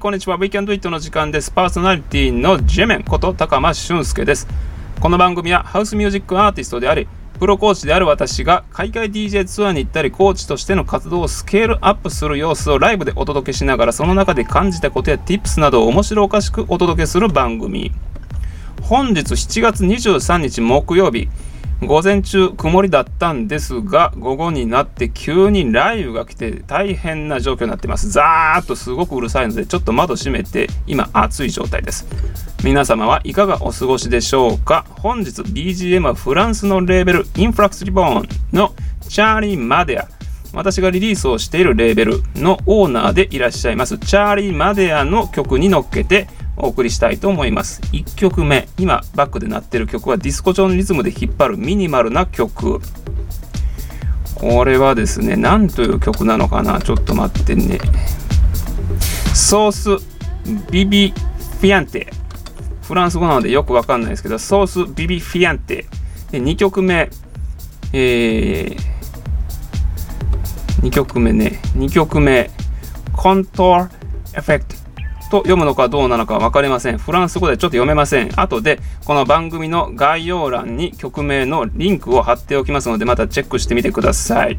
こんにちは。We Can Do It の時間です。パーソナリティのジェメンこと高間俊介です。この番組はハウスミュージックアーティストであり、プロコーチである私が海外 DJ ツアーに行ったり、コーチとしての活動をスケールアップする様子をライブでお届けしながら、その中で感じたことや Tips などを面白おかしくお届けする番組。本日7月23日木曜日、午前中曇りだったんですが午後になって急に雷雨が来て大変な状況になってます。ザーッとすごくうるさいのでちょっと窓閉めて今暑い状態です。皆様はいかがお過ごしでしょうか？本日 BGM はフランスのレーベルインフラクスリボーンのチャーリー・マデア。私がリリースをしているレーベルのオーナーでいらっしゃいますチャーリー・マデアの曲に乗っけてお送りしたいと思います。1曲目、今バックで鳴ってる曲はディスコ調のリズムで引っ張るミニマルな曲。これはですね、何という曲なのかな？ちょっと待ってね。ソースビビフィアンテ。フランス語なのでよくわかんないですけど、ソースビビフィアンテ。で2曲目、えー、2曲目ね、2曲目、コントーエフェクト。と読むのかどうなのか分かりません。フランス語でちょっと読めません。後でこの番組の概要欄に曲名のリンクを貼っておきますのでまたチェックしてみてください。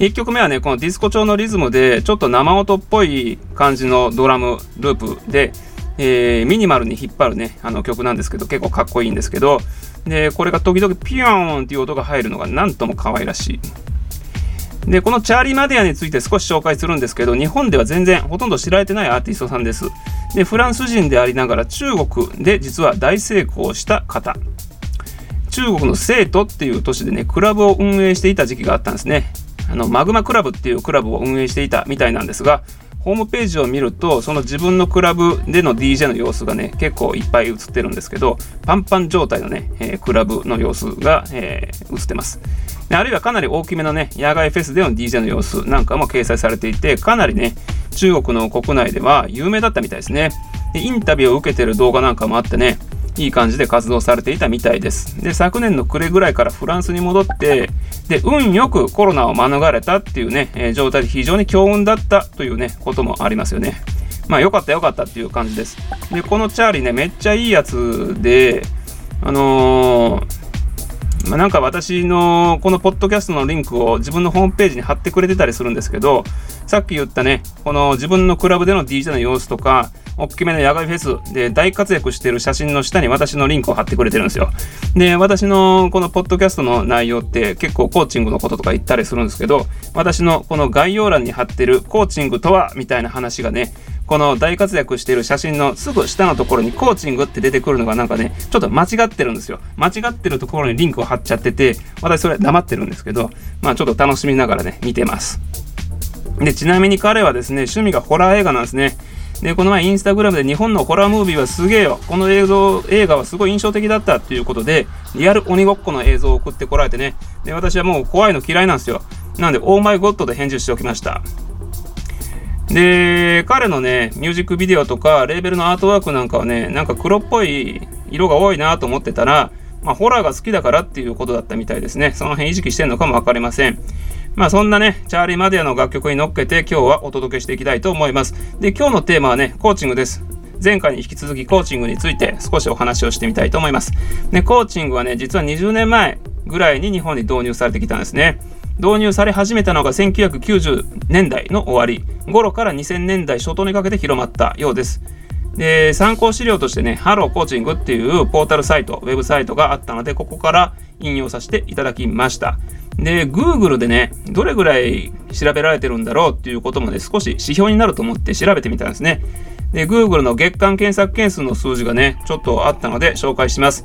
1曲目はね、このディスコ調のリズムでちょっと生音っぽい感じのドラムループで、えー、ミニマルに引っ張るね、あの曲なんですけど結構かっこいいんですけど、で、これが時々ピヨーンっていう音が入るのがなんとも可愛らしい。で、このチャーリー・マディアについて少し紹介するんですけど、日本では全然ほとんど知られてないアーティストさんです。で、フランス人でありながら中国で実は大成功した方。中国の成都っていう都市でね、クラブを運営していた時期があったんですね。あの、マグマクラブっていうクラブを運営していたみたいなんですが、ホームページを見ると、その自分のクラブでの DJ の様子がね、結構いっぱい映ってるんですけど、パンパン状態のね、えー、クラブの様子が、えー、映ってますで。あるいはかなり大きめのね、野外フェスでの DJ の様子なんかも掲載されていて、かなりね、中国の国内では有名だったみたいですね。でインタビューを受けてる動画なんかもあってね、いい感じで活動されていたみたいです。で、昨年の暮れぐらいからフランスに戻って、で、運よくコロナを免れたっていうね、えー、状態で非常に強運だったというね、こともありますよね。まあ、よかったよかったっていう感じです。で、このチャーリーね、めっちゃいいやつで、あのーまあ、なんか私のこのポッドキャストのリンクを自分のホームページに貼ってくれてたりするんですけど、さっき言ったね、この自分のクラブでの DJ の様子とか、大きめの野外フェスで大活躍してる写真の下に私のリンクを貼ってくれてるんですよ。で、私のこのポッドキャストの内容って結構コーチングのこととか言ったりするんですけど、私のこの概要欄に貼ってるコーチングとはみたいな話がね、この大活躍している写真のすぐ下のところにコーチングって出てくるのがなんかね、ちょっと間違ってるんですよ。間違ってるところにリンクを貼っちゃってて、私それ黙ってるんですけど、まあちょっと楽しみながらね、見てます。で、ちなみに彼はですね、趣味がホラー映画なんですね。で、この前インスタグラムで日本のホラームービーはすげえよ。この映像、映画はすごい印象的だったっていうことで、リアル鬼ごっこの映像を送ってこられてね。で、私はもう怖いの嫌いなんですよ。なので、オーマイゴッドで返事しておきました。で、彼のね、ミュージックビデオとか、レーベルのアートワークなんかはね、なんか黒っぽい色が多いなと思ってたら、まあ、ホラーが好きだからっていうことだったみたいですね。その辺意識してるのかも分かりません。まあそんなね、チャーリー・マディアの楽曲に乗っけて今日はお届けしていきたいと思います。で、今日のテーマはね、コーチングです。前回に引き続きコーチングについて少しお話をしてみたいと思います。で、コーチングはね、実は20年前ぐらいに日本に導入されてきたんですね。導入され始めたのが1990年代の終わり頃から2000年代初頭にかけて広まったようです。で、参考資料としてね、ハローコーチングっていうポータルサイト、ウェブサイトがあったので、ここから引用させていただきました。で、Google でね、どれぐらい調べられてるんだろうっていうこともね、少し指標になると思って調べてみたんですね。で、Google の月間検索件数の数字がね、ちょっとあったので紹介します。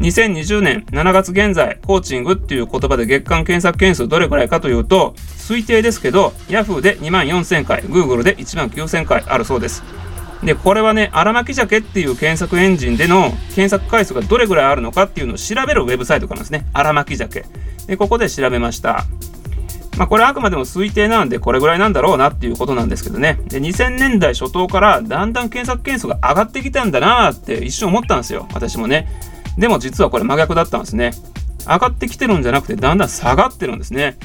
2020年7月現在、コーチングっていう言葉で月間検索件数どれくらいかというと、推定ですけど、Yahoo で2万4000回、Google で1万9000回あるそうです。で、これはね、荒巻鮭っていう検索エンジンでの検索回数がどれぐらいあるのかっていうのを調べるウェブサイトからですね。荒巻鮭。で、ここで調べました。まあ、これはあくまでも推定なんで、これぐらいなんだろうなっていうことなんですけどね。で、2000年代初頭からだんだん検索件数が上がってきたんだなって一瞬思ったんですよ。私もね。でも実はこれ真逆だったんですね。上がってきてるんじゃなくて、だんだん下がってるんですね。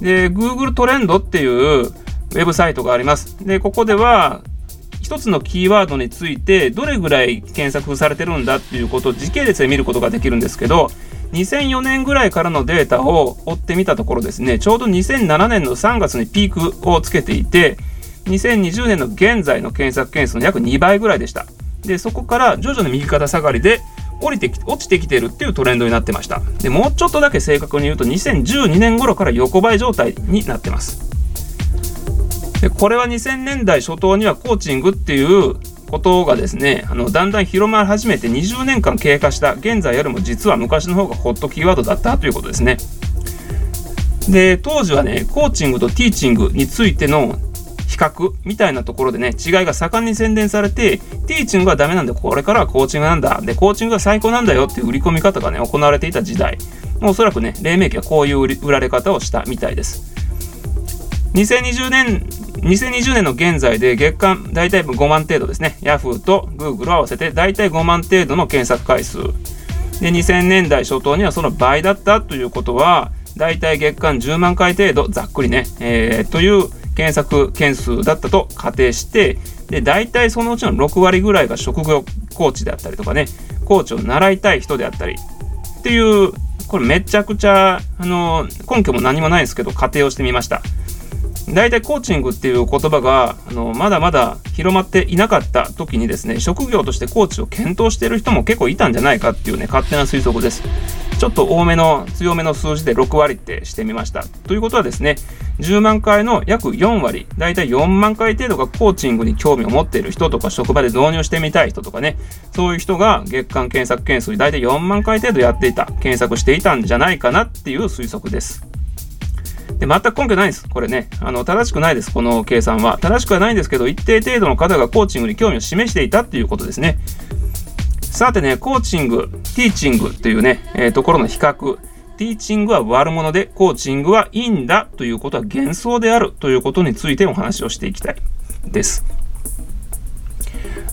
で、Google トレンドっていうウェブサイトがあります。で、ここでは、一つのキーワードについてどれぐらい検索されてるんだっていうことを時系列で見ることができるんですけど2004年ぐらいからのデータを追ってみたところですねちょうど2007年の3月にピークをつけていて2020年の現在の検索件数の約2倍ぐらいでした。でそこから徐々に右肩下がりで降りてき落ちてきてるっていうトレンドになってました。でもうちょっとだけ正確に言うと2012年頃から横ばい状態になってます。でこれは2000年代初頭にはコーチングっていうことがですねあのだんだん広まり始めて20年間経過した現在よりも実は昔の方がホットキーワードだったということですねで当時はねコーチングとティーチングについての比較みたいなところでね、違いが盛んに宣伝されて、ティーチングはダメなんで、これからはコーチングなんだ。で、コーチングが最高なんだよっていう売り込み方がね、行われていた時代。おそらくね、黎明期はこういう売られ方をしたみたいです。2020年、2020年の現在で月間大体5万程度ですね。Yahoo と Google を合わせて大体5万程度の検索回数。で、2000年代初頭にはその倍だったということは、大体月間10万回程度、ざっくりね、えー、という検索件数だったと仮定してで大体そのうちの6割ぐらいが職業コーチであったりとかねコーチを習いたい人であったりっていうこれめちゃくちゃあの根拠も何もないんですけど仮定をしてみました大体コーチングっていう言葉があのまだまだ広まっていなかった時にですね職業としてコーチを検討している人も結構いたんじゃないかっていうね勝手な推測です。ちょっと多めの強めの数字で6割ってしてみました。ということはですね10万回の約4割大体4万回程度がコーチングに興味を持っている人とか職場で導入してみたい人とかねそういう人が月間検索件数大体4万回程度やっていた検索していたんじゃないかなっていう推測です。で、全く根拠ないです。これね。あの、正しくないです。この計算は。正しくはないんですけど、一定程度の方がコーチングに興味を示していたっていうことですね。さてね、コーチング、ティーチングというね、えー、ところの比較。ティーチングは悪者で、コーチングはいいんだということは幻想であるということについてお話をしていきたいです。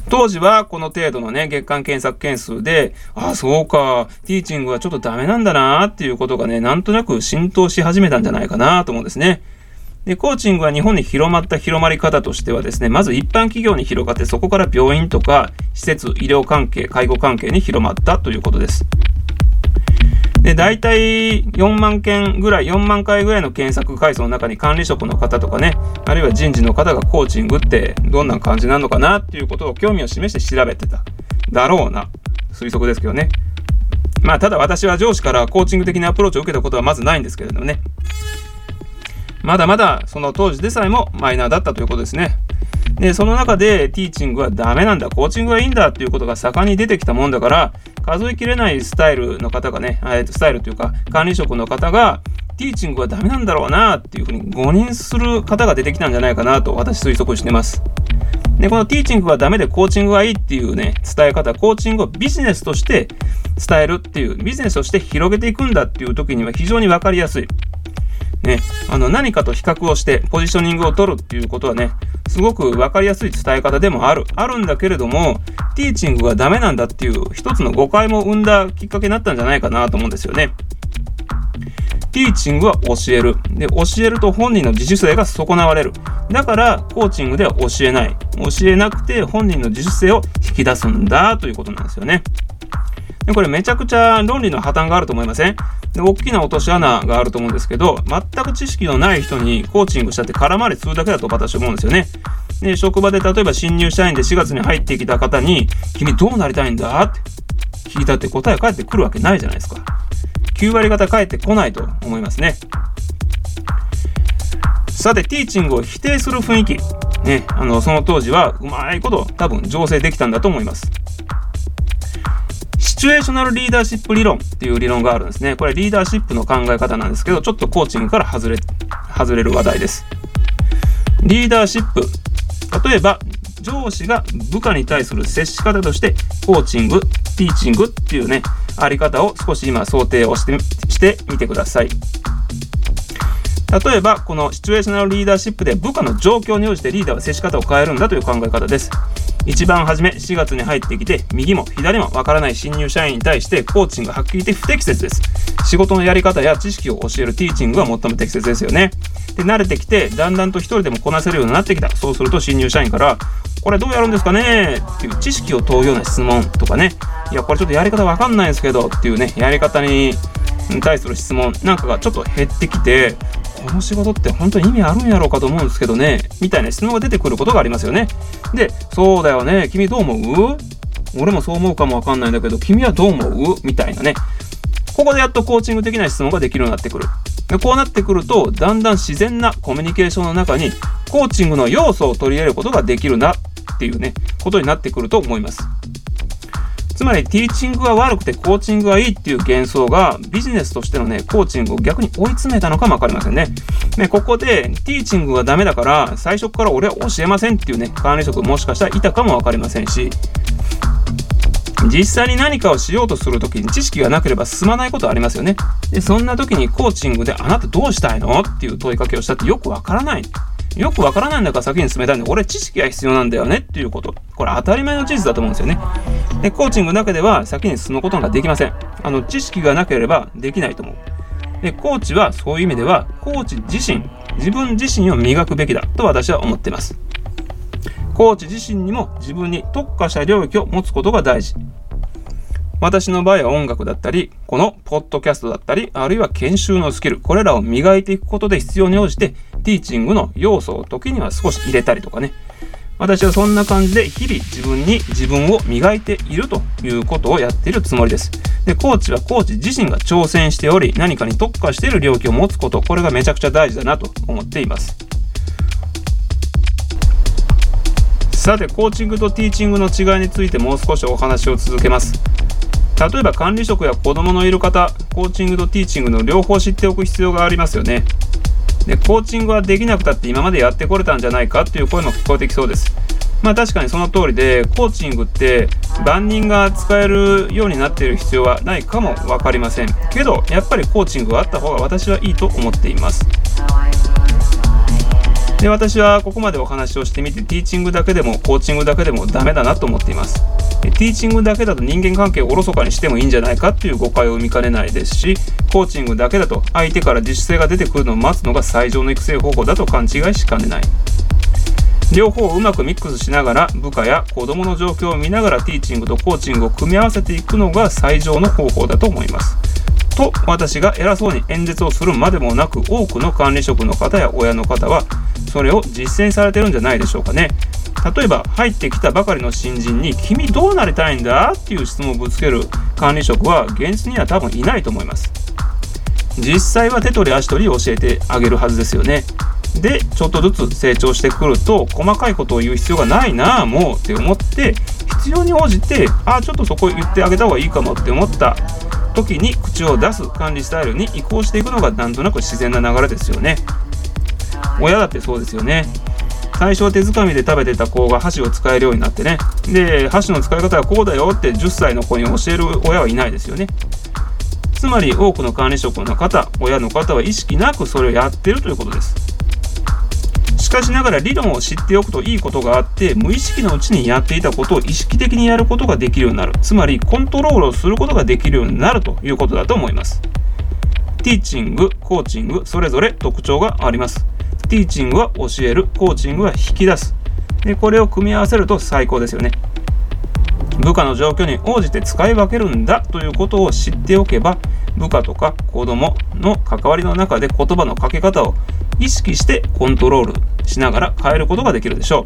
当時はこの程度のね、月間検索件数で、あ、そうか、ティーチングはちょっとダメなんだなっていうことがね、なんとなく浸透し始めたんじゃないかなと思うんですね。で、コーチングは日本に広まった広まり方としてはですね、まず一般企業に広がって、そこから病院とか施設、医療関係、介護関係に広まったということです。で、大体4万件ぐらい、4万回ぐらいの検索回数の中に管理職の方とかね、あるいは人事の方がコーチングってどんな感じなのかなっていうことを興味を示して調べてた。だろうな。推測ですけどね。まあ、ただ私は上司からコーチング的なアプローチを受けたことはまずないんですけれどもね。まだまだその当時でさえもマイナーだったということですね。で、その中でティーチングはダメなんだ、コーチングはいいんだっていうことが盛んに出てきたもんだから、数えきれないスタイルの方がね、えスタイルというか管理職の方が、ティーチングはダメなんだろうなっていうふうに誤認する方が出てきたんじゃないかなと私推測してます。で、このティーチングはダメでコーチングはいいっていうね、伝え方、コーチングをビジネスとして伝えるっていう、ビジネスとして広げていくんだっていう時には非常に分かりやすい。ね、あの何かと比較をしてポジショニングを取るっていうことはね、すごく分かりやすい伝え方でもある。あるんだけれども、ティーチングがダメなんだっていう一つの誤解も生んだきっかけになったんじゃないかなと思うんですよね。ティーチングは教える。で、教えると本人の自主性が損なわれる。だから、コーチングでは教えない。教えなくて本人の自主性を引き出すんだということなんですよね。でこれめちゃくちゃ論理の破綻があると思いません？で大きな落とし穴があると思うんですけど全く知識のない人にコーチングしたって空回りするだけだと私は思うんですよね。で職場で例えば新入社員で4月に入ってきた方に「君どうなりたいんだ?」って聞いたって答え返ってくるわけないじゃないですか。9割方返ってこないと思いますね。さてティーチングを否定する雰囲気。ね、あのその当時はうまいこと多分醸成できたんだと思います。チュエーショナルリーダーシップ理論っていう理論があるんですね。これリーダーシップの考え方なんですけど、ちょっとコーチングから外れ、外れる話題です。リーダーシップ。例えば、上司が部下に対する接し方として、コーチング、ティーチングっていうね、あり方を少し今想定をしてしてみてください。例えば、このシチュエーショナルリーダーシップで部下の状況に応じてリーダーは接し方を変えるんだという考え方です。一番初め4月に入ってきて右も左もわからない新入社員に対してコーチングはっきり言って不適切です。仕事のやり方や知識を教えるティーチングは最も適切ですよね。で慣れてきてだんだんと一人でもこなせるようになってきた。そうすると新入社員からこれどうやるんですかね？っていう知識を問うような質問とかね、いや、これちょっとやり方わかんないんですけどっていうね、やり方に対する質問なんかがちょっと減ってきて、この仕事って本当に意味あるんやろうかと思うんですけどね、みたいな質問が出てくることがありますよね。で、そうだよね、君どう思う？俺もそう思うかもわかんないんだけど、君はどう思う？みたいなね。ここでやっとコーチング的な質問ができるようになってくる。でこうなってくると、だんだん自然なコミュニケーションの中に、コーチングの要素を取り入れることができるなっていうね、ことになってくると思います。つまり、ティーチングが悪くてコーチングがいいっていう幻想がビジネスとしてのね、コーチングを逆に追い詰めたのかもわかりませんね。ね、ここで、ティーチングがダメだから、最初から俺は教えませんっていうね、管理職もしかしたらいたかもわかりませんし、実際に何かをしようとするときに知識がなければ進まないことありますよね。で、そんな時にコーチングであなたどうしたいの？っていう問いかけをしたってよくわからない。よくわからないんだから先に進めたいんで、俺知識が必要なんだよねっていうこと。これ当たり前の事実だと思うんですよね。で、コーチングだけでは先に進むことができません。あの、知識がなければできないと思う。で、コーチはそういう意味では、コーチ自身、自分自身を磨くべきだと私は思っています。コーチ自身にも自分に特化した領域を持つことが大事。私の場合は音楽だったり、このポッドキャストだったり、あるいは研修のスキル、これらを磨いていくことで必要に応じて、ティーチングの要素を時には少し入れたりとかね。私はそんな感じで日々自分に自分を磨いているということをやっているつもりです。で、コーチはコーチ自身が挑戦しており、何かに特化している領域を持つこと、これがめちゃくちゃ大事だなと思っています。さてコーチングとティーチングの違いについてもう少しお話を続けます例えば管理職や子供のいる方コーチングとティーチングの両方知っておく必要がありますよねでコーチングはできなくたって今までやってこれたんじゃないかっていう声も聞こえてきそうです。まあ確かにその通りでコーチングって万人が使えるようになっている必要はないかも分かりません。けどやっぱりコーチングはあった方が私はいいと思っています。で私はここまでお話をしてみてティーチングだけでもコーチングだけでもダメだなと思っています。ティーチングだけだと人間関係をおろそかにしてもいいんじゃないかっていう誤解を生みかねないですしコーチングだけだと相手から自主性が出てくるのを待つのが最上の育成方法だと勘違いしかねない。両方をうまくミックスしながら部下や子供の状況を見ながらティーチングとコーチングを組み合わせていくのが最上の方法だと思います。と私が偉そうに演説をするまでもなく多くの管理職の方や親の方はそれを実践されてるんじゃないでしょうかね。例えば入ってきたばかりの新人に「君どうなりたいんだ?」っていう質問をぶつける管理職は現実には多分いないと思います。実際は手取り足取り教えてあげるはずですよね。でちょっとずつ成長してくると細かいことを言う必要がないなあもうって思って必要に応じてあちょっとそこ言ってあげた方がいいかもって思った時に口を出す管理スタイルに移行していくのがなんとなく自然な流れですよね。親だってそうですよね。最初は手づかみで食べてた子が箸を使えるようになってね。で箸の使い方はこうだよって10歳の子に教える親はいないですよね。つまり多くの管理職の方親の方は意識なくそれをやってるということです。しかしながら理論を知っておくといいことがあって無意識のうちにやっていたことを意識的にやることができるようになるつまりコントロールをすることができるようになるということだと思いますティーチングコーチングそれぞれ特徴がありますティーチングは教える、コーチングは引き出す。でこれを組み合わせると最高ですよね。部下の状況に応じて使い分けるんだということを知っておけば、部下とか子供の関わりの中で言葉のかけ方を意識してコントロールしながら変えることができるでしょ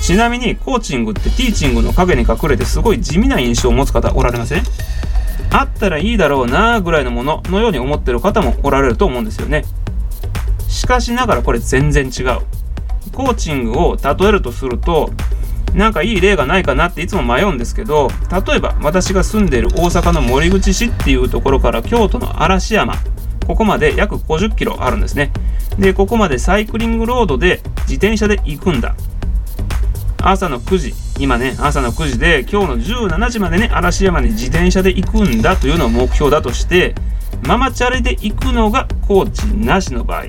う。ちなみにコーチングってティーチングの陰に隠れてすごい地味な印象を持つ方おられません？あったらいいだろうなぐらいのもののように思ってる方もおられると思うんですよね。しかしながらこれ全然違う。コーチングを例えるとすると、なんかいい例がないかなっていつも迷うんですけど、例えば私が住んでいる大阪の森口市っていうところから京都の嵐山、ここまで約50キロあるんですね。で、ここまでサイクリングロードで自転車で行くんだ。朝の9時、今ね、朝の9時で今日の17時までね、嵐山に自転車で行くんだというのを目標だとして、ママチャリで行くのがコーチなしの場合、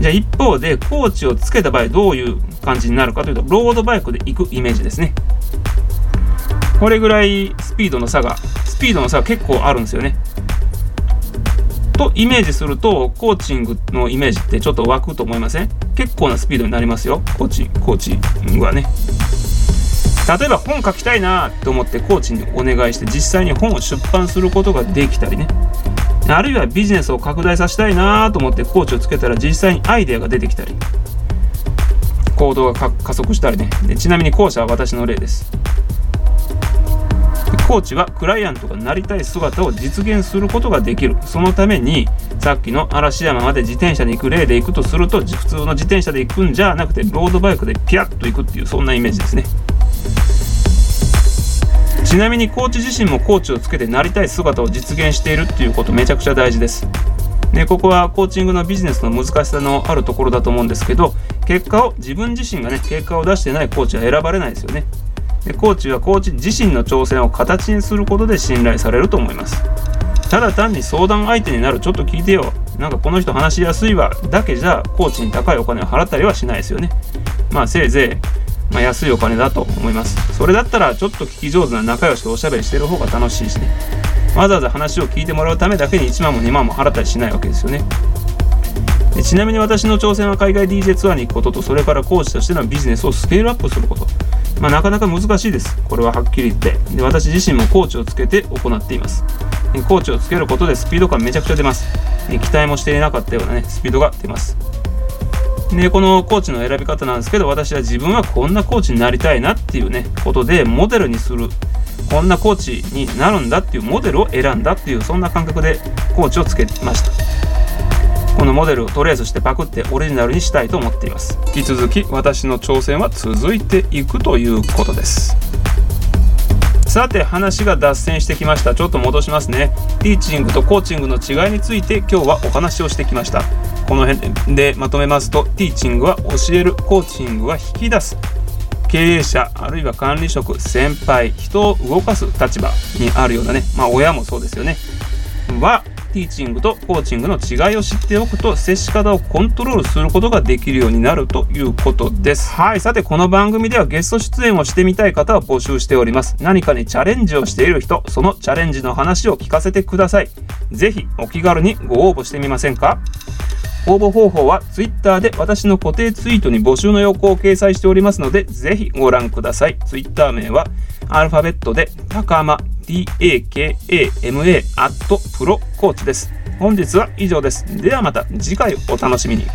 じゃあ一方でコーチをつけた場合どういう感じになるかというとロードバイクで行くイメージですね。これぐらいスピードの差がスピードの差が結構あるんですよね。とイメージするとコーチングのイメージってちょっと湧くと思いません？結構なスピードになりますよ。コーチコーチングはね。例えば本書きたいなと思ってコーチにお願いして実際に本を出版することができたりね。あるいはビジネスを拡大させたいなと思ってコーチをつけたら実際にアイデアが出てきたり。行動が加速したりね。ちなみに後者は私の例です。コーチはクライアントがなりたい姿を実現することができる。そのためにさっきの嵐山まで自転車で行く例で行くとすると普通の自転車で行くんじゃなくてロードバイクでピャッと行くっていうそんなイメージですね。ちなみにコーチ自身もコーチをつけてなりたい姿を実現しているっていうことめちゃくちゃ大事です。ね、ここはコーチングのビジネスの難しさのあるところだと思うんですけど結果を自分自身がね結果を出してないコーチは選ばれないですよね。でコーチはコーチ自身の挑戦を形にすることで信頼されると思います。ただ単に相談相手になるちょっと聞いてよ。なんかこの人話しやすいわ。だけじゃコーチに高いお金を払ったりはしないですよね。まあせいぜい、まあ、安いお金だと思います。それだったらちょっと聞き上手な仲良しとおしゃべりしてる方が楽しいしね。わざわざ話を聞いてもらうためだけに1万も2万も払ったりしないわけですよね。ちなみに私の挑戦は海外 DJ ツアーに行くこととそれからコーチとしてのビジネスをスケールアップすること。まあ、なかなか難しいです。これははっきり言って。で私自身もコーチをつけて行っています。コーチをつけることでスピード感めちゃくちゃ出ます。期待もしていなかったようなね、スピードが出ます。で、このコーチの選び方なんですけど、私は自分はこんなコーチになりたいなっていうね、ことで、モデルにする、こんなコーチになるんだっていうモデルを選んだっていう、そんな感覚でコーチをつけました。このモデルをとりあえずしてパクってオリジナルにしたいと思っています。引き続き私の挑戦は続いていくということです。さて話が脱線してきました。ちょっと戻しますね。ティーチングとコーチングの違いについて今日はお話をしてきました。この辺でまとめますとティーチングは教えるコーチングは引き出す。経営者あるいは管理職先輩人を動かす立場にあるようなね。まあ親もそうですよね。はティーチングとコーチングの違いを知っておくと接し方をコントロールすることができるようになるということです。はい。さてこの番組ではゲスト出演をしてみたい方は募集しております。何かにチャレンジをしている人そのチャレンジの話を聞かせてください。ぜひお気軽にご応募してみませんか？応募方法は Twitter で私の固定ツイートに募集の要項を掲載しておりますのでぜひご覧ください。Twitter 名はアルファベットで高間 DAKAMA アットプロコーチです。本日は以上です。ではまた次回お楽しみに。